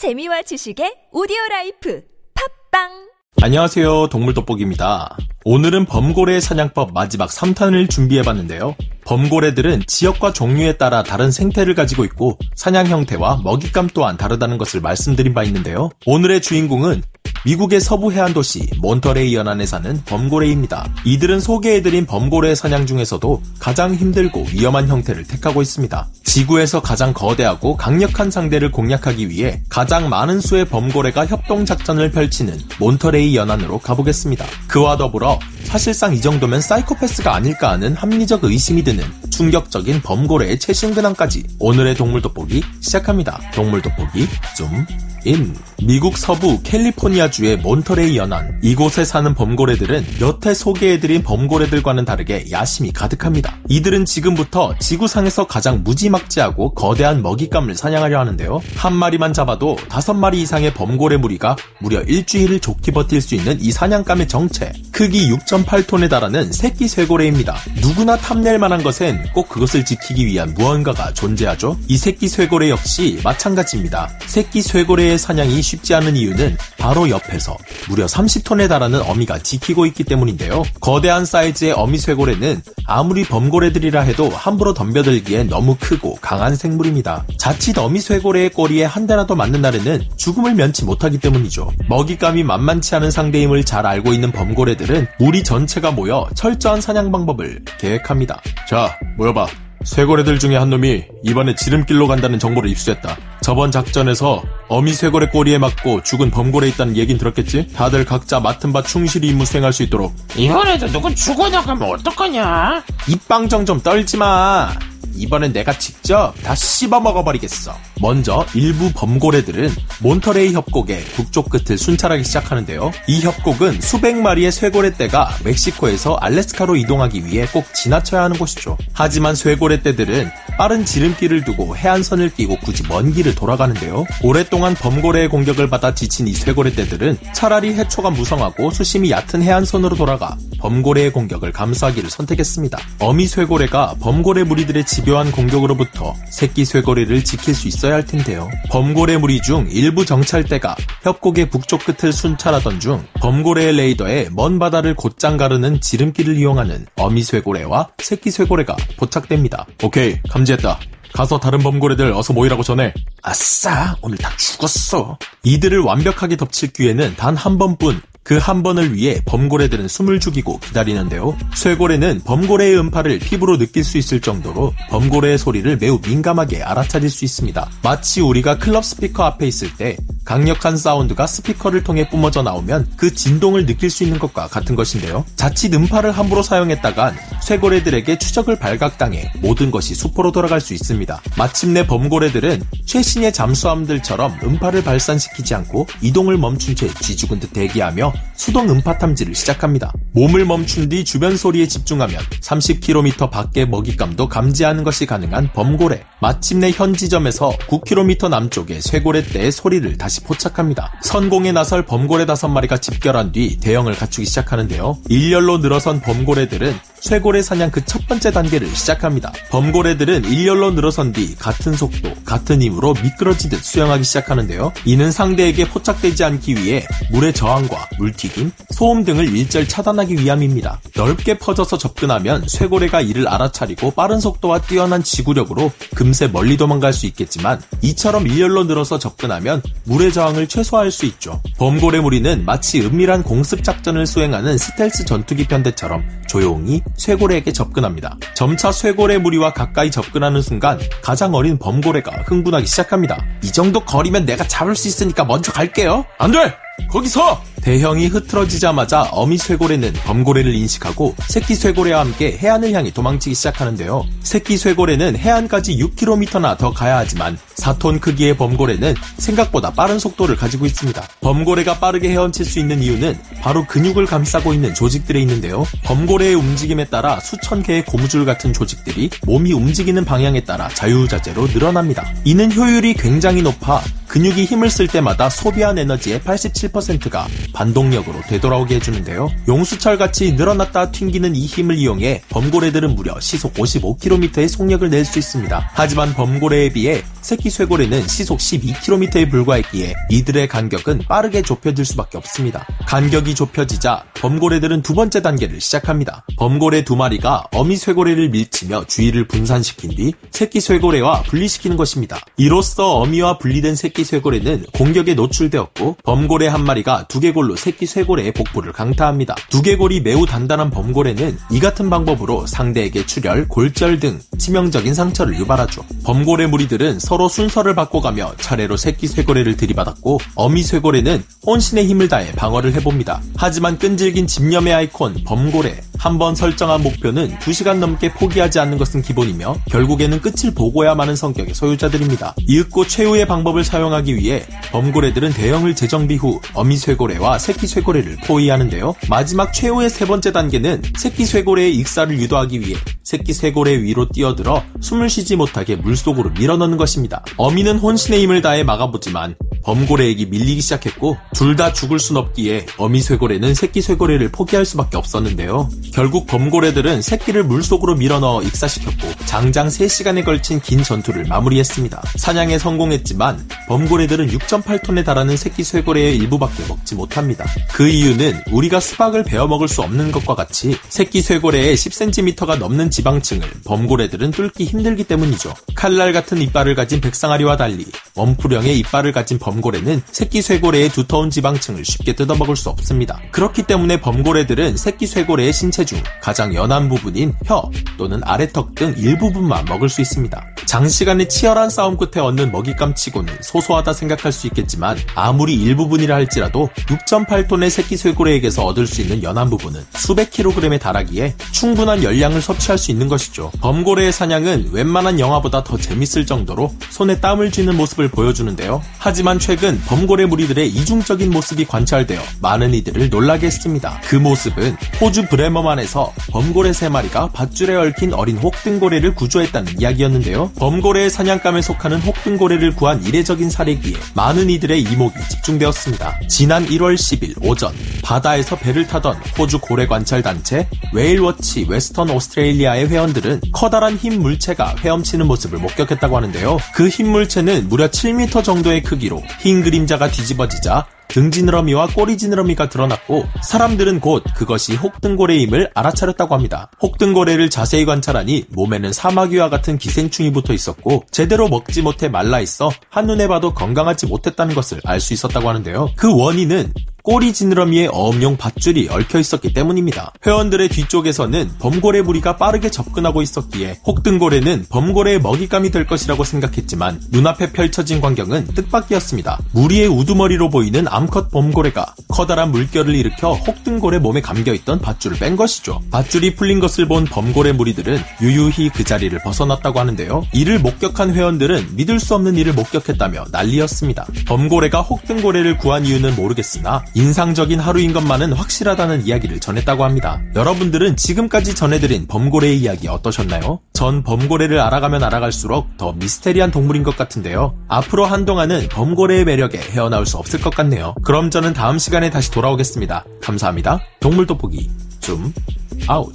재미와 지식의 오디오 life 팟빵 안녕하세요. 동물돋보기입니다. 오늘은 범고래 사냥법 마지막 3탄을 준비해봤는데요. 범고래들은 지역과 종류에 따라 다른 생태를 가지고 있고 사냥 형태와 먹잇감 또한 다르다는 것을 말씀드린 바 있는데요. 오늘의 주인공은 미국의 서부 해안 도시 몬터레이 연안에 사는 범고래입니다. 이들은 소개해드린 범고래 사냥 중에서도 가장 힘들고 위험한 형태를 택하고 있습니다. 지구에서 가장 거대하고 강력한 상대를 공략하기 위해 가장 많은 수의 범고래가 협동 작전을 펼치는 몬터레이 연안으로 가보겠습니다. 그와 더불어 사실상 이 정도면 사이코패스가 아닐까 하는 합리적 의심이 드는 충격적인 범고래의 최신 근황까지 오늘의 동물 돋보기 시작합니다. 동물 돋보기 좀 인. 미국 서부 캘리포니아주의 몬터레이 연안. 이곳에 사는 범고래들은 여태 소개해드린 범고래들과는 다르게 야심이 가득합니다. 이들은 지금부터 지구상에서 가장 무지막지하고 거대한 먹잇감을 사냥하려 하는데요. 한 마리만 잡아도 다섯 마리 이상의 범고래 무리가 무려 일주일을 좋게 버틸 수 있는 이 사냥감의 정체. 크기 6.8톤에 달하는 새끼 쇠고래입니다. 누구나 탐낼 만한 것엔 꼭 그것을 지키기 위한 무언가가 존재하죠. 이 새끼 쇠고래 역시 마찬가지입니다. 새끼 쇠고래 어미의 사냥이 쉽지 않은 이유는 바로 옆에서 무려 30톤에 달하는 어미가 지키고 있기 때문인데요. 거대한 사이즈의 어미 쇠고래는 아무리 범고래들이라 해도 함부로 덤벼들기엔 너무 크고 강한 생물입니다. 자칫 어미 쇠고래의 꼬리에 한 대라도 맞는 날에는 죽음을 면치 못하기 때문이죠. 먹잇감이 만만치 않은 상대임을 잘 알고 있는 범고래들은 무리 전체가 모여 철저한 사냥 방법을 계획합니다. 자, 모여봐. 쇠고래들 중에 한 놈이 이번에 지름길로 간다는 정보를 입수했다. 저번 작전에서 어미 쇠고래 꼬리에 맞고 죽은 범고래 있다는 얘긴 들었겠지? 다들 각자 맡은 바 충실히 임무 수행할 수 있도록. 이번에도 누구 죽어 나가면 어떡하냐? 입방정 좀 떨지 마. 이번엔 내가 직접 다 씹어 먹어버리겠어. 먼저 일부 범고래들은 몬터레이 협곡의 북쪽 끝을 순찰하기 시작하는데요. 이 협곡은 수백 마리의 쇠고래떼가 멕시코에서 알래스카로 이동하기 위해 꼭 지나쳐야 하는 곳이죠. 하지만 쇠고래떼들은 빠른 지름길을 두고 해안선을 끼고 굳이 먼 길을 돌아가는데요. 오랫동안 범고래의 공격을 받아 지친 이 쇠고래떼들은 차라리 해초가 무성하고 수심이 얕은 해안선으로 돌아가 범고래의 공격을 감수하기를 선택했습니다. 어미 쇠고래가 범고래 무리들의 집요 한 공격으로부터 새끼 쇠고래를 지킬 수 있어야 할 텐데요. 범고래 무리 중 일부 정찰대가 협곡의 북쪽 끝을 순찰하던 중 범고래의 레이더에 먼 바다를 곧장 가르는 지름길을 이용하는 어미 쇠고래와 새끼 쇠고래가 포착됩니다. 오케이, 감지했다. 가서 다른 범고래들 어서 모이라고 전해. 아싸, 오늘 다 죽었어. 이들을 완벽하게 덮칠 기회는 단 한 번뿐 그 한 번을 위해 범고래들은 숨을 죽이고 기다리는데요. 쇠고래는 범고래의 음파를 피부로 느낄 수 있을 정도로 범고래의 소리를 매우 민감하게 알아차릴 수 있습니다. 마치 우리가 클럽 스피커 앞에 있을 때 강력한 사운드가 스피커를 통해 뿜어져 나오면 그 진동을 느낄 수 있는 것과 같은 것인데요. 자칫 음파를 함부로 사용했다간 쇠고래들에게 추적을 발각당해 모든 것이 수포로 돌아갈 수 있습니다. 마침내 범고래들은 최신의 잠수함들처럼 음파를 발산시키지 않고 이동을 멈춘 채 쥐죽은 듯 대기하며 수동 음파 탐지를 시작합니다. 몸을 멈춘 뒤 주변 소리에 집중하면 30km 밖의 먹잇감도 감지하는 것이 가능한 범고래. 마침내 현 지점에서 9km 남쪽의 쇠고래 떼의 소리를 다시 포착합니다. 선공에 나설 범고래 5마리가 집결한 뒤 대형을 갖추기 시작하는데요. 일렬로 늘어선 범고래들은 쇠고래 사냥 그 첫 번째 단계를 시작합니다. 범고래들은 일렬로 늘어선 뒤 같은 속도, 같은 힘으로 미끄러지듯 수영하기 시작하는데요. 이는 상대에게 포착되지 않기 위해 물의 저항과 물튀김, 소음 등을 일절 차단하기 위함입니다. 넓게 퍼져서 접근하면 쇠고래가 이를 알아차리고 빠른 속도와 뛰어난 지구력으로 금세 멀리 도망갈 수 있겠지만 이처럼 일렬로 늘어서 접근하면 물의 저항을 최소화할 수 있죠. 범고래 무리는 마치 은밀한 공습 작전을 수행하는 스텔스 전투기 편대처럼 조용히 쇠고래에게 접근합니다. 점차 쇠고래 무리와 가까이 접근하는 순간 가장 어린 범고래가 흥분하기 시작합니다. 이 정도 거리면 내가 잡을 수 있으니까 먼저 갈게요. 안 돼! 거기서! 대형이 흐트러지자마자 어미 쇠고래는 범고래를 인식하고 새끼 쇠고래와 함께 해안을 향해 도망치기 시작하는데요. 새끼 쇠고래는 해안까지 6km나 더 가야 하지만 4톤 크기의 범고래는 생각보다 빠른 속도를 가지고 있습니다. 범고래가 빠르게 헤엄칠 수 있는 이유는 바로 근육을 감싸고 있는 조직들에 있는데요. 범고래의 움직임에 따라 수천 개의 고무줄 같은 조직들이 몸이 움직이는 방향에 따라 자유자재로 늘어납니다. 이는 효율이 굉장히 높아 근육이 힘을 쓸 때마다 소비한 에너지의 87%가 반동력으로 되돌아오게 해주는데요. 용수철같이 늘어났다 튕기는 이 힘을 이용해 범고래들은 무려 시속 55km의 속력을 낼 수 있습니다. 하지만 범고래에 비해 새끼 쇠고래는 시속 12km에 불과했기에 이들의 간격은 빠르게 좁혀질 수밖에 없습니다. 간격이 좁혀지자 범고래들은 두 번째 단계를 시작합니다. 범고래 두 마리가 어미 쇠고래를 밀치며 주의를 분산시킨 뒤 새끼 쇠고래와 분리시키는 것입니다. 이로써 어미와 분리된 새끼 쇠고래는 공격에 노출되었고 범고래 한 마리가 두개골로 새끼 쇠고래의 복부를 강타합니다. 두개골이 매우 단단한 범고래는 이 같은 방법으로 상대에게 출혈, 골절 등 치명적인 상처를 유발하죠. 범고래 무리들은 서로 순서를 바꿔가며 차례로 새끼 쇠고래를 들이받았고 어미 쇠고래는 혼신의 힘을 다해 방어를 해봅니다. 하지만 끈질긴 집념의 아이콘 범고래 한번 설정한 목표는 2시간 넘게 포기하지 않는 것은 기본이며 결국에는 끝을 보고야마는 성격의 소유자들입니다. 이윽고 최후의 방법을 사용하기 위해 범고래들은 대형을 재정비 후 어미 쇠고래와 새끼 쇠고래를 포위하는데요. 마지막 최후의 세 번째 단계는 새끼 쇠고래의 익사를 유도하기 위해 새끼 쇠고래 위로 뛰어들어 숨을 쉬지 못하게 물속으로 밀어넣는 것입니다. 어미는 혼신의 힘을 다해 막아보지만 범고래에게 밀리기 시작했고 둘 다 죽을 순 없기에 어미 쇠고래는 새끼 쇠고래를 포기할 수밖에 없었는데요. 결국 범고래들은 새끼를 물속으로 밀어넣어 익사시켰고 장장 3시간에 걸친 긴 전투를 마무리했습니다. 사냥에 성공했지만 범고래들은 6.8톤에 달하는 새끼 쇠고래의 일부밖에 먹지 못합니다. 그 이유는 우리가 수박을 베어 먹을 수 없는 것과 같이 새끼 쇠고래의 10cm가 넘는 지방층을 범고래들은 뚫기 힘들기 때문이죠. 칼날 같은 이빨을 가진 백상아리와 달리 원풀형의 이빨을 가진 범고래는 새끼 쇠고래의 두터운 지방층을 쉽게 뜯어먹을 수 없습니다. 그렇기 때문에 범고래들은 새끼 쇠고래의 신체 중 가장 연한 부분인 혀 또는 아래턱 등 일부분만 먹을 수 있습니다. 장시간의 치열한 싸움 끝에 얻는 먹잇감 치고는 소소하다 생각할 수 있겠지만 아무리 일부분이라 할지라도 6.8톤의 새끼 쇠고래에게서 얻을 수 있는 연한 부분은 수백 킬로그램에 달하기에 충분한 열량을 섭취할 수 있는 것이죠. 범고래의 사냥은 웬만한 영화보다 더 재밌을 정도로 손에 땀을 쥐는 모습을 보여주는데요. 하지만 최근 범고래 무리들의 이중적인 모습이 관찰되어 많은 이들을 놀라게 했습니다. 그 모습은 호주 브레머만에서 범고래 3마리가 밧줄에 얽힌 어린 혹등고래를 구조했다는 이야기였는데요. 범고래의 사냥감에 속하는 혹등고래를 구한 이례적인 사례기에 많은 이들의 이목이 집중되었습니다. 지난 1월 10일 오전 바다에서 배를 타던 호주 고래 관찰 단체 Whale Watch Western Australia의 회원들은 커다란 흰 물체가 헤엄치는 모습을 목격했다고 하는데요. 그 흰 물체는 무려 7m 정도의 크기로 흰 그림자가 뒤집어지자 등지느러미와 꼬리지느러미가 드러났고 사람들은 곧 그것이 혹등고래임을 알아차렸다고 합니다. 혹등고래를 자세히 관찰하니 몸에는 사마귀와 같은 기생충이 붙어 있었고 제대로 먹지 못해 말라 있어 한눈에 봐도 건강하지 못했다는 것을 알 수 있었다고 하는데요. 그 원인은 꼬리 지느러미에 어음용 밧줄이 얽혀 있었기 때문입니다. 회원들의 뒤쪽에서는 범고래 무리가 빠르게 접근하고 있었기에 혹등고래는 범고래의 먹잇감이 될 것이라고 생각했지만 눈앞에 펼쳐진 광경은 뜻밖이었습니다. 무리의 우두머리로 보이는 암컷 범고래가 커다란 물결을 일으켜 혹등고래 몸에 감겨있던 밧줄을 뺀 것이죠. 밧줄이 풀린 것을 본 범고래 무리들은 유유히 그 자리를 벗어났다고 하는데요. 이를 목격한 회원들은 믿을 수 없는 일을 목격했다며 난리였습니다. 범고래가 혹등고래를 구한 이유는 모르겠으나 인상적인 하루인 것만은 확실하다는 이야기를 전했다고 합니다. 여러분들은 지금까지 전해드린 범고래의 이야기 어떠셨나요? 전 범고래를 알아가면 알아갈수록 더 미스테리한 동물인 것 같은데요. 앞으로 한동안은 범고래의 매력에 헤어나올 수 없을 것 같네요. 그럼 저는 다음 시간에 다시 돌아오겠습니다. 감사합니다. 동물 돋보기 줌 아웃.